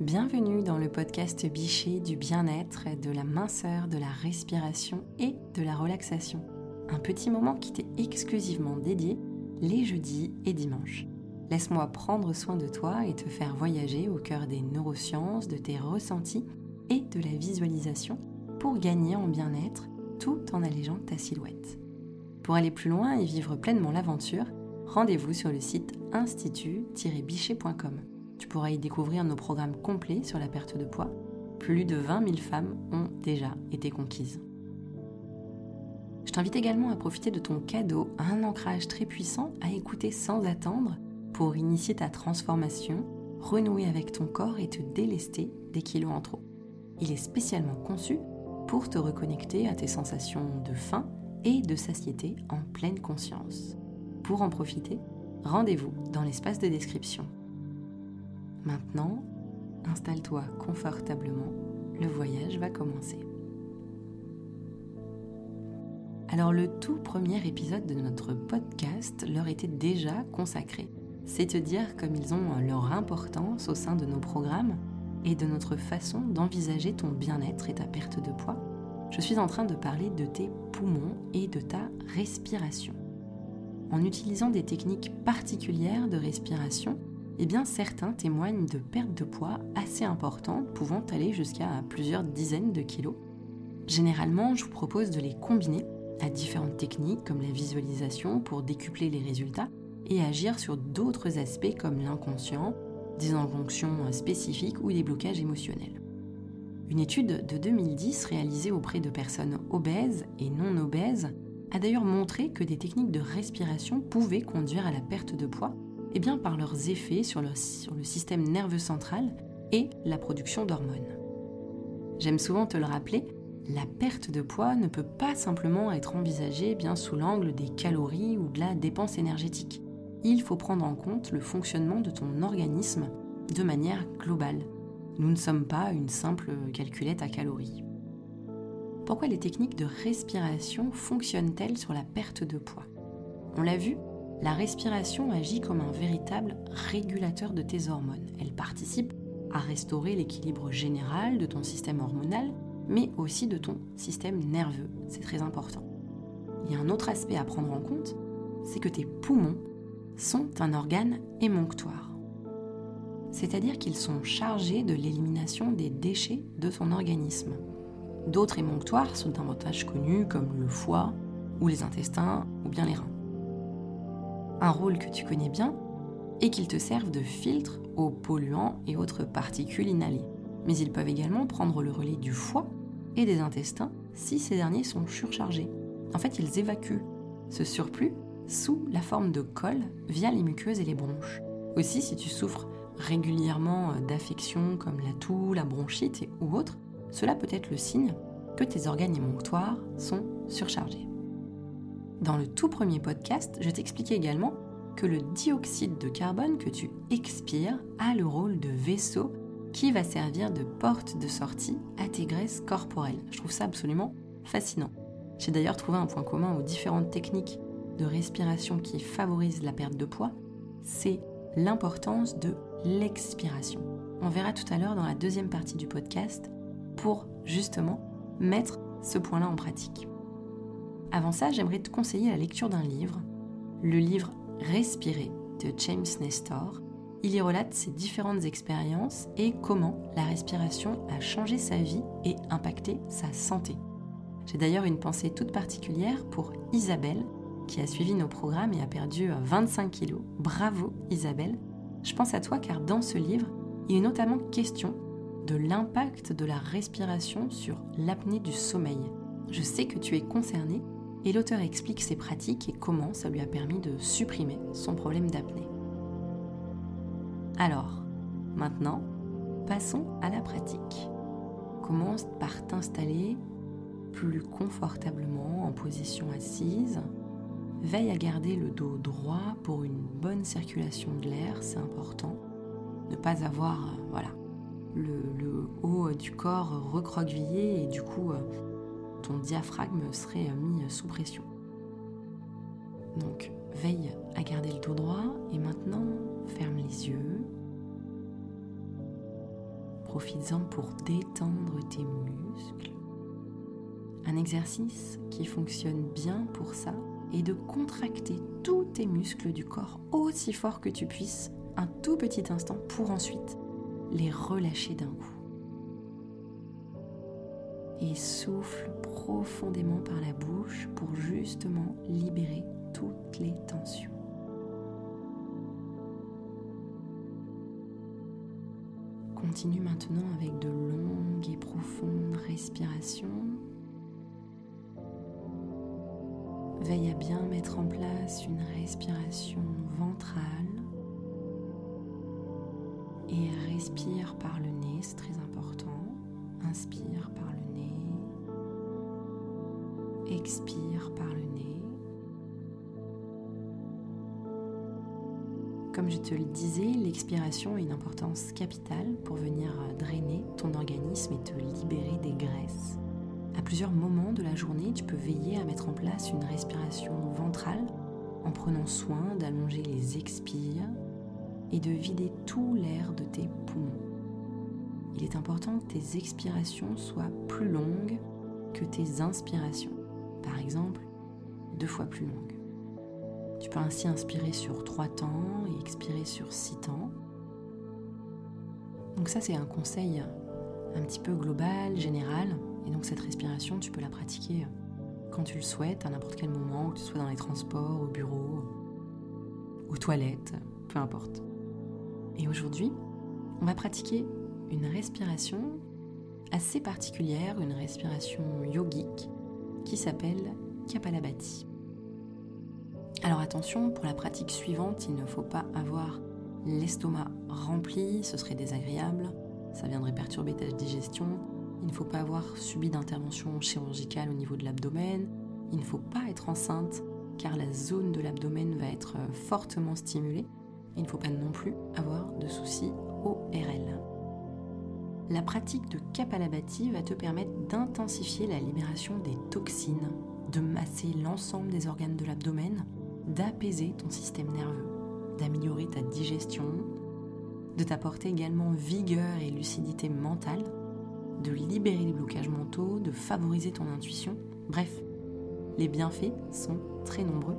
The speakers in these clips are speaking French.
Bienvenue dans le podcast Bichet du bien-être, de la minceur, de la respiration et de la relaxation. Un petit moment qui t'est exclusivement dédié les jeudis et dimanches. Laisse-moi prendre soin de toi et te faire voyager au cœur des neurosciences, de tes ressentis et de la visualisation pour gagner en bien-être tout en allégeant ta silhouette. Pour aller plus loin et vivre pleinement l'aventure, rendez-vous sur le site institut-bichet.com. Tu pourras y découvrir nos programmes complets sur la perte de poids. Plus de 20 000 femmes ont déjà été conquises. Je t'invite également à profiter de ton cadeau, un ancrage très puissant à écouter sans attendre pour initier ta transformation, renouer avec ton corps et te délester des kilos en trop. Il est spécialement conçu pour te reconnecter à tes sensations de faim et de satiété en pleine conscience. Pour en profiter, rendez-vous dans l'espace de description. Maintenant, installe-toi confortablement, le voyage va commencer. Alors le tout premier épisode de notre podcast leur était déjà consacré. C'est te dire comme ils ont leur importance au sein de nos programmes et de notre façon d'envisager ton bien-être et ta perte de poids. Je suis en train de parler de tes poumons et de ta respiration. En utilisant des techniques particulières de respiration, eh bien certains témoignent de pertes de poids assez importantes pouvant aller jusqu'à plusieurs dizaines de kilos. Généralement, je vous propose de les combiner à différentes techniques comme la visualisation pour décupler les résultats et agir sur d'autres aspects comme l'inconscient, des injonctions spécifiques ou des blocages émotionnels. Une étude de 2010 réalisée auprès de personnes obèses et non obèses a d'ailleurs montré que des techniques de respiration pouvaient conduire à la perte de poids eh bien par leurs effets sur le, sur le système nerveux central et la production d'hormones. J'aime souvent te le rappeler, la perte de poids ne peut pas simplement être envisagée bien sous l'angle des calories ou de la dépense énergétique. Il faut prendre en compte le fonctionnement de ton organisme de manière globale. Nous ne sommes pas une simple calculette à calories. Pourquoi les techniques de respiration fonctionnent-elles sur la perte de poids? On l'a vu, la respiration agit comme un véritable régulateur de tes hormones. Elle participe à restaurer l'équilibre général de ton système hormonal, mais aussi de ton système nerveux. C'est très important. Il y a un autre aspect à prendre en compte, c'est que tes poumons sont un organe émonctoire. C'est-à-dire qu'ils sont chargés de l'élimination des déchets de ton organisme. D'autres émonctoires sont davantage connus comme le foie ou les intestins ou bien les reins un rôle que tu connais bien, et qu'ils te servent de filtre aux polluants et autres particules inhalées. Mais ils peuvent également prendre le relais du foie et des intestins si ces derniers sont surchargés. En fait, ils évacuent ce surplus sous la forme de colle via les muqueuses et les bronches. Aussi, si tu souffres régulièrement d'affections comme la toux, la bronchite ou autres, cela peut être le signe que tes organes émonctoires sont surchargés. Dans le tout premier podcast, je t'expliquais également que le dioxyde de carbone que tu expires a le rôle de vaisseau qui va servir de porte de sortie à tes graisses corporelles. Je trouve ça absolument fascinant. J'ai d'ailleurs trouvé un point commun aux différentes techniques de respiration qui favorisent la perte de poids, c'est l'importance de l'expiration. On verra tout à l'heure dans la deuxième partie du podcast pour justement mettre ce point-là en pratique. Avant ça, j'aimerais te conseiller la lecture d'un livre, le livre Respirer de James Nestor. Il y relate ses différentes expériences et comment la respiration a changé sa vie et impacté sa santé. J'ai d'ailleurs une pensée toute particulière pour Isabelle, qui a suivi nos programmes et a perdu 25 kilos. Bravo Isabelle. Je pense à toi car dans ce livre, il est notamment question de l'impact de la respiration sur l'apnée du sommeil. Je sais que tu es concerné et l'auteur explique ses pratiques et comment ça lui a permis de supprimer son problème d'apnée. Alors, maintenant, passons à la pratique. Commence par t'installer plus confortablement en position assise. Veille à garder le dos droit pour une bonne circulation de l'air, c'est important. Ne pas avoir euh, voilà, le, haut du corps recroquevillé et du coup euh, ton diaphragme serait mis sous pression. Donc veille à garder le dos droit et maintenant ferme les yeux. profites-en pour détendre tes muscles. Un exercice qui fonctionne bien pour ça est de contracter tous tes muscles du corps aussi fort que tu puisses un tout petit instant pour ensuite les relâcher d'un coup. Et souffle profondément par la bouche pour justement libérer toutes les tensions. Continue maintenant avec de longues et profondes respirations. Veille à bien mettre en place une respiration ventrale et respire par le nez, c'est très important. Inspire par le. Expire par le nez. Comme je te le disais, l'expiration a une importance capitale pour venir drainer ton organisme et te libérer des graisses. À plusieurs moments de la journée, tu peux veiller à mettre en place une respiration ventrale en prenant soin d'allonger les expires et de vider tout l'air de tes poumons. Il est important que tes expirations soient plus longues que tes inspirations. Par exemple, deux fois plus longues. Tu peux ainsi inspirer sur 3 temps et expirer sur 6 temps. Donc ça c'est un conseil un petit peu global, général. Et donc cette respiration, tu peux la pratiquer quand tu le souhaites, à n'importe quel moment, que tu sois dans les transports, au bureau, aux toilettes, peu importe. Et aujourd'hui, on va pratiquer une respiration assez particulière, une respiration yogique qui s'appelle Kapalabhati. Alors attention, pour la pratique suivante, il ne faut pas avoir l'estomac rempli, ce serait désagréable, ça viendrait perturber ta digestion. Il ne faut pas avoir subi d'intervention chirurgicale au niveau de l'abdomen. Il ne faut pas être enceinte car la zone de l'abdomen va être fortement stimulée. Il ne faut pas non plus avoir de soucis ORL. La pratique de Kapalabhati va te permettre d'intensifier la libération des toxines, de masser l'ensemble des organes de l'abdomen d'apaiser ton système nerveux, d'améliorer ta digestion, de t'apporter également vigueur et lucidité mentale, de libérer les blocages mentaux, de favoriser ton intuition. Bref, les bienfaits sont très nombreux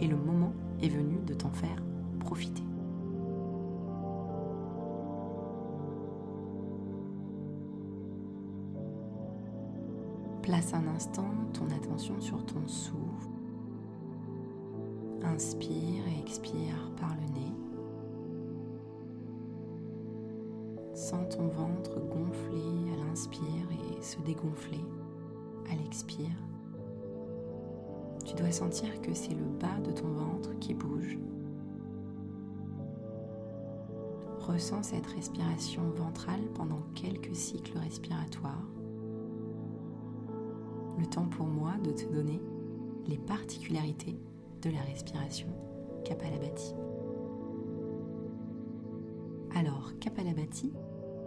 et le moment est venu de t'en faire profiter. Place un instant ton attention sur ton souffle Inspire et expire par le nez. Sens ton ventre gonfler à l'inspire et se dégonfler à l'expire. Tu dois sentir que c'est le bas de ton ventre qui bouge. Ressens cette respiration ventrale pendant quelques cycles respiratoires. Le temps pour moi de te donner les particularités de la respiration Kapalabhati. Alors, Kapalabhati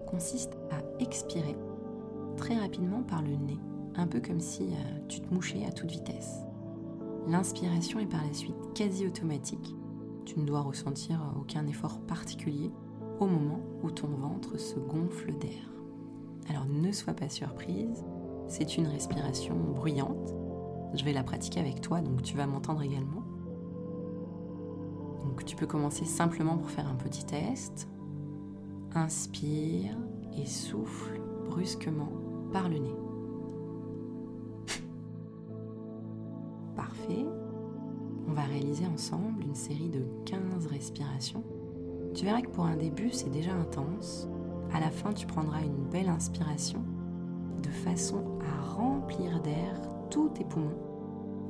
consiste à expirer très rapidement par le nez, un peu comme si euh, tu te mouchais à toute vitesse. L'inspiration est par la suite quasi automatique. Tu ne dois ressentir aucun effort particulier au moment où ton ventre se gonfle d'air. Alors ne sois pas surprise, c'est une respiration bruyante je vais la pratiquer avec toi, donc tu vas m'entendre également. Donc tu peux commencer simplement pour faire un petit test. Inspire et souffle brusquement par le nez. Parfait. On va réaliser ensemble une série de 15 respirations. Tu verras que pour un début, c'est déjà intense. À la fin, tu prendras une belle inspiration de façon à remplir d'air tous tes poumons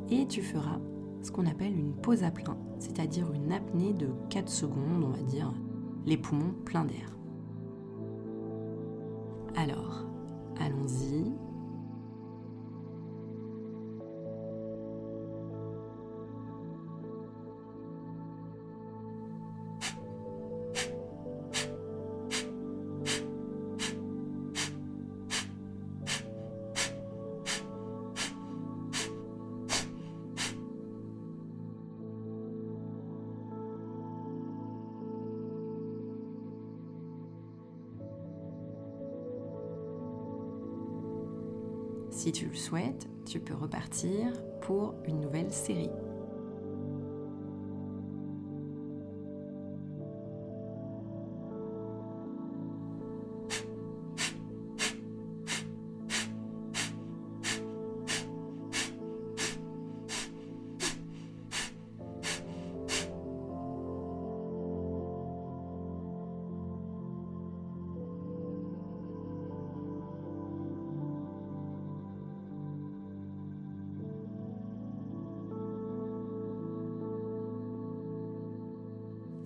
et tu feras ce qu'on appelle une pause à plein, c'est-à-dire une apnée de 4 secondes, on va dire, les poumons pleins d'air. Alors, allons-y. Si tu le souhaites, tu peux repartir pour une nouvelle série.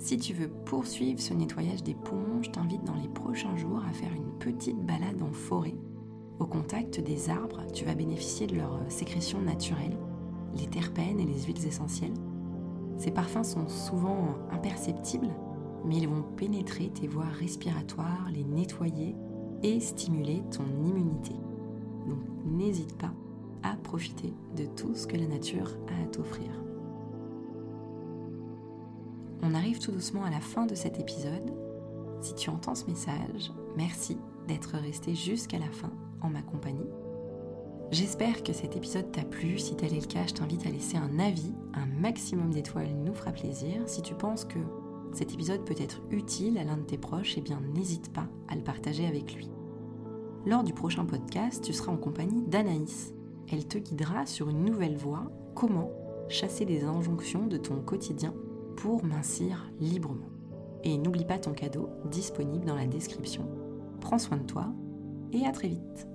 Si tu veux poursuivre ce nettoyage des poumons, je t'invite dans les prochains jours à faire une petite balade en forêt. Au contact des arbres, tu vas bénéficier de leur sécrétion naturelle, les terpènes et les huiles essentielles. Ces parfums sont souvent imperceptibles, mais ils vont pénétrer tes voies respiratoires, les nettoyer et stimuler ton immunité. Donc n'hésite pas à profiter de tout ce que la nature a à t'offrir. On arrive tout doucement à la fin de cet épisode. Si tu entends ce message, merci d'être resté jusqu'à la fin en ma compagnie. J'espère que cet épisode t'a plu. Si tel est le cas, je t'invite à laisser un avis. Un maximum d'étoiles nous fera plaisir. Si tu penses que cet épisode peut être utile à l'un de tes proches, eh bien n'hésite pas à le partager avec lui. Lors du prochain podcast, tu seras en compagnie d'Anaïs. Elle te guidera sur une nouvelle voie, comment chasser les injonctions de ton quotidien pour mincir librement. Et n'oublie pas ton cadeau disponible dans la description. Prends soin de toi et à très vite